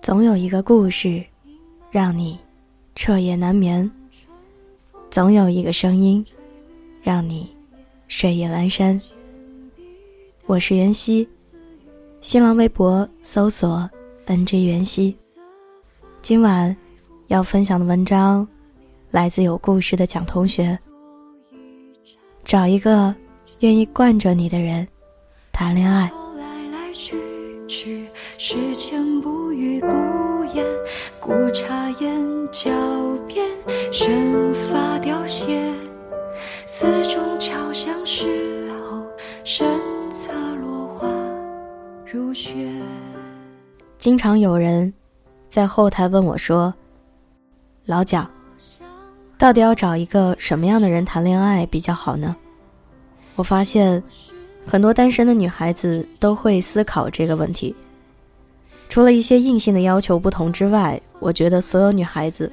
总有一个故事，让你彻夜难眠；总有一个声音，让你睡意阑珊。我是妍希，新浪微博搜索 “ng 妍希”。今晚要分享的文章来自有故事的蒋同学。找一个愿意惯着你的人谈恋爱。时间不语不言，古茶烟脚边，生发凋谢，四中敲响时候，身侧落花如雪。经常有人在后台问我说：“老蒋，到底要找一个什么样的人谈恋爱比较好呢？”我发现，很多单身的女孩子都会思考这个问题。除了一些硬性的要求不同之外，我觉得所有女孩子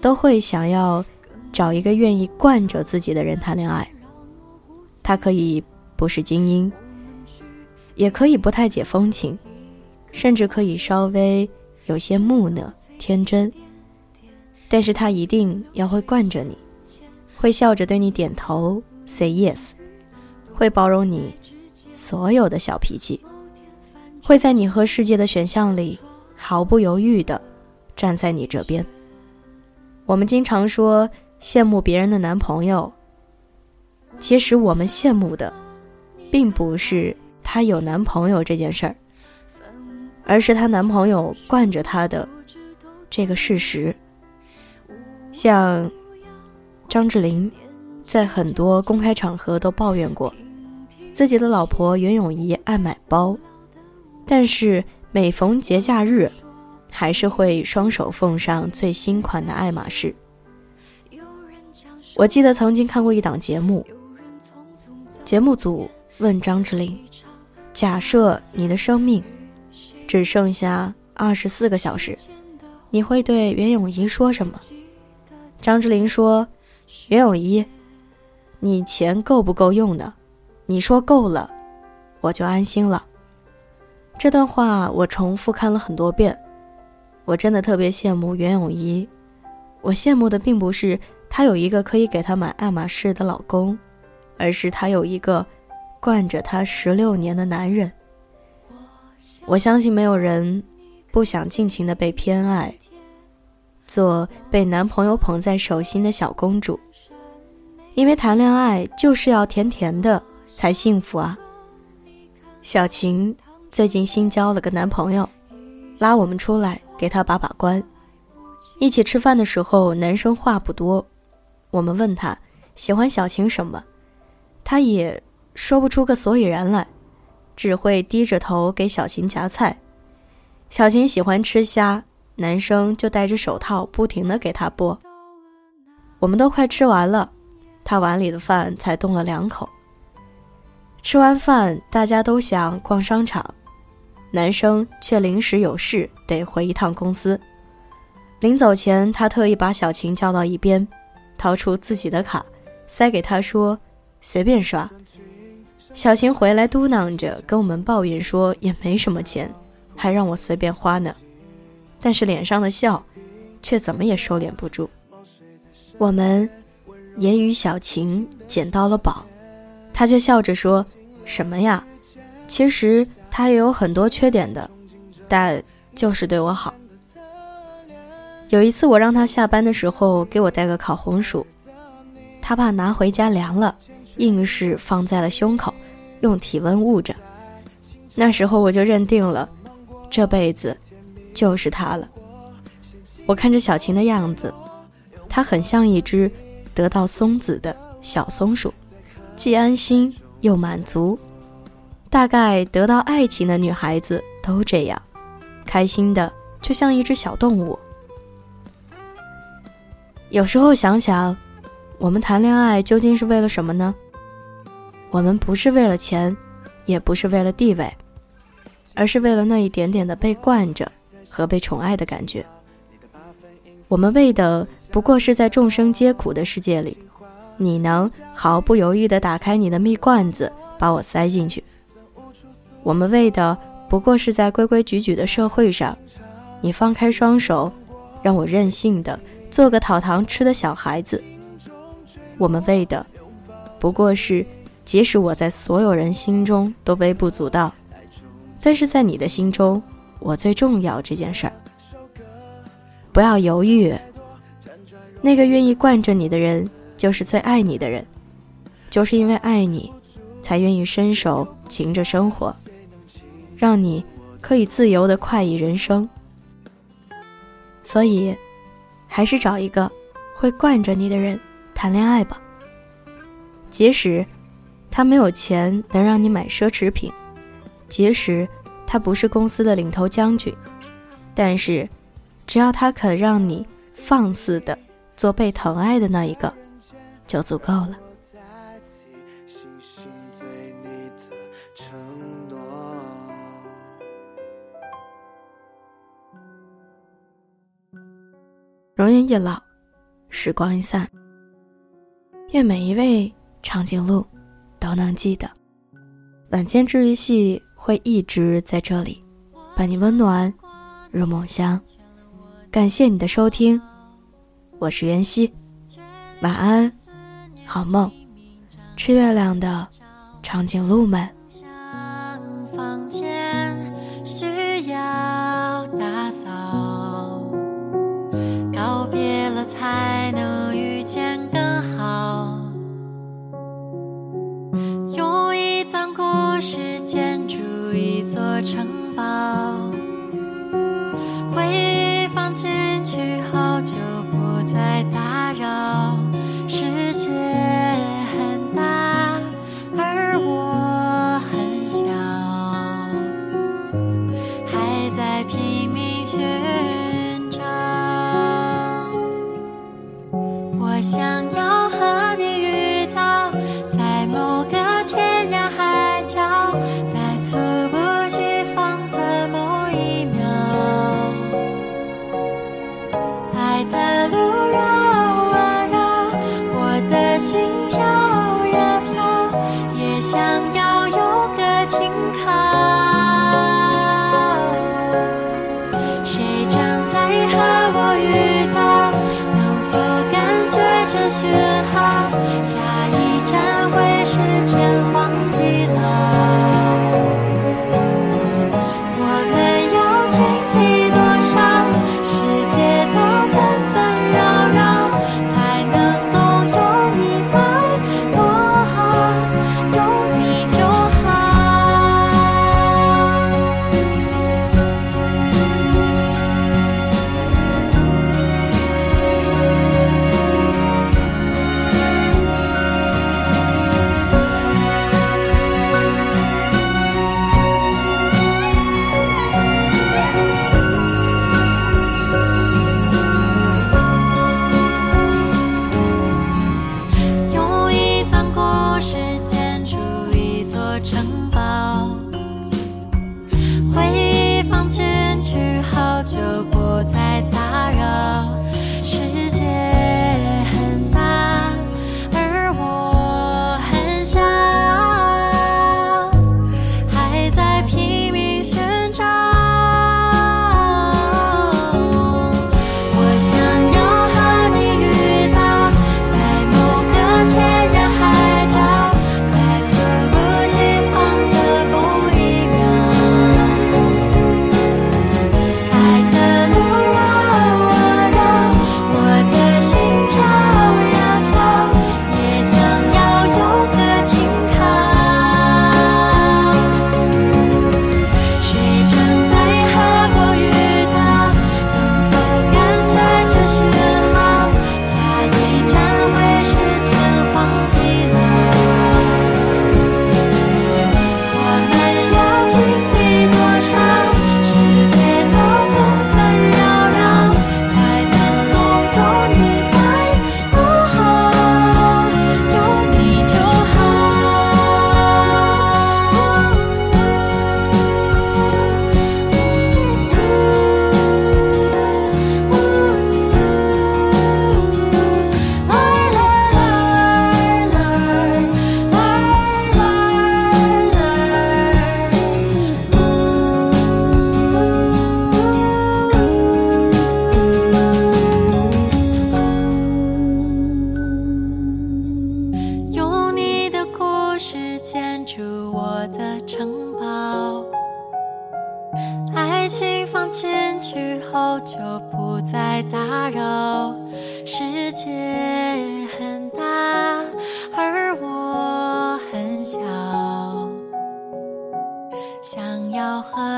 都会想要找一个愿意惯着自己的人谈恋爱。他可以不是精英，也可以不太解风情，甚至可以稍微有些木讷天真。但是他一定要会惯着你，会笑着对你点头，say yes，会包容你所有的小脾气。会在你和世界的选项里毫不犹豫地站在你这边。我们经常说羡慕别人的男朋友，其实我们羡慕的，并不是她有男朋友这件事儿，而是她男朋友惯着她的这个事实。像张智霖，在很多公开场合都抱怨过自己的老婆袁咏仪爱买包。但是每逢节假日，还是会双手奉上最新款的爱马仕。我记得曾经看过一档节目，节目组问张智霖：“假设你的生命只剩下二十四个小时，你会对袁咏仪说什么？”张智霖说：“袁咏仪，你钱够不够用呢？你说够了，我就安心了。”这段话我重复看了很多遍，我真的特别羡慕袁咏仪。我羡慕的并不是她有一个可以给她买爱马仕的老公，而是她有一个惯着她十六年的男人。我相信没有人不想尽情的被偏爱，做被男朋友捧在手心的小公主，因为谈恋爱就是要甜甜的才幸福啊。小晴。最近新交了个男朋友，拉我们出来给他把把关。一起吃饭的时候，男生话不多。我们问他喜欢小晴什么，他也说不出个所以然来，只会低着头给小晴夹菜。小晴喜欢吃虾，男生就戴着手套不停的给她剥。我们都快吃完了，他碗里的饭才动了两口。吃完饭，大家都想逛商场。男生却临时有事得回一趟公司，临走前，他特意把小晴叫到一边，掏出自己的卡，塞给他说：“随便刷。”小晴回来嘟囔着跟我们抱怨说：“也没什么钱，还让我随便花呢。”但是脸上的笑，却怎么也收敛不住。我们也与小晴捡到了宝，他却笑着说：“什么呀？其实……”他也有很多缺点的，但就是对我好。有一次我让他下班的时候给我带个烤红薯，他怕拿回家凉了，硬是放在了胸口，用体温捂着。那时候我就认定了，这辈子就是他了。我看着小晴的样子，他很像一只得到松子的小松鼠，既安心又满足。大概得到爱情的女孩子都这样，开心的就像一只小动物。有时候想想，我们谈恋爱究竟是为了什么呢？我们不是为了钱，也不是为了地位，而是为了那一点点的被惯着和被宠爱的感觉。我们为的不过是在众生皆苦的世界里，你能毫不犹豫地打开你的蜜罐子，把我塞进去。我们为的不过是在规规矩矩的社会上，你放开双手，让我任性的做个讨糖吃的小孩子。我们为的，不过是，即使我在所有人心中都微不足道，但是在你的心中，我最重要这件事儿。不要犹豫，那个愿意惯着你的人，就是最爱你的人，就是因为爱你，才愿意伸手擎着生活，让你可以自由的快意人生。所以，还是找一个会惯着你的人。谈恋爱吧，即使他没有钱能让你买奢侈品，即使他不是公司的领头将军，但是只要他肯让你放肆的做被疼爱的那一个，就足够了。容颜一老，时光一散。愿每一位长颈鹿都能记得，晚间治愈系会一直在这里，伴你温暖入梦乡。感谢你的收听，我是袁熙，晚安，好梦。吃月亮的长颈鹿们。才能遇见更好。用一段故事建筑一座城堡，回忆放进去下一站会是天世界很大，而我很小，想要和。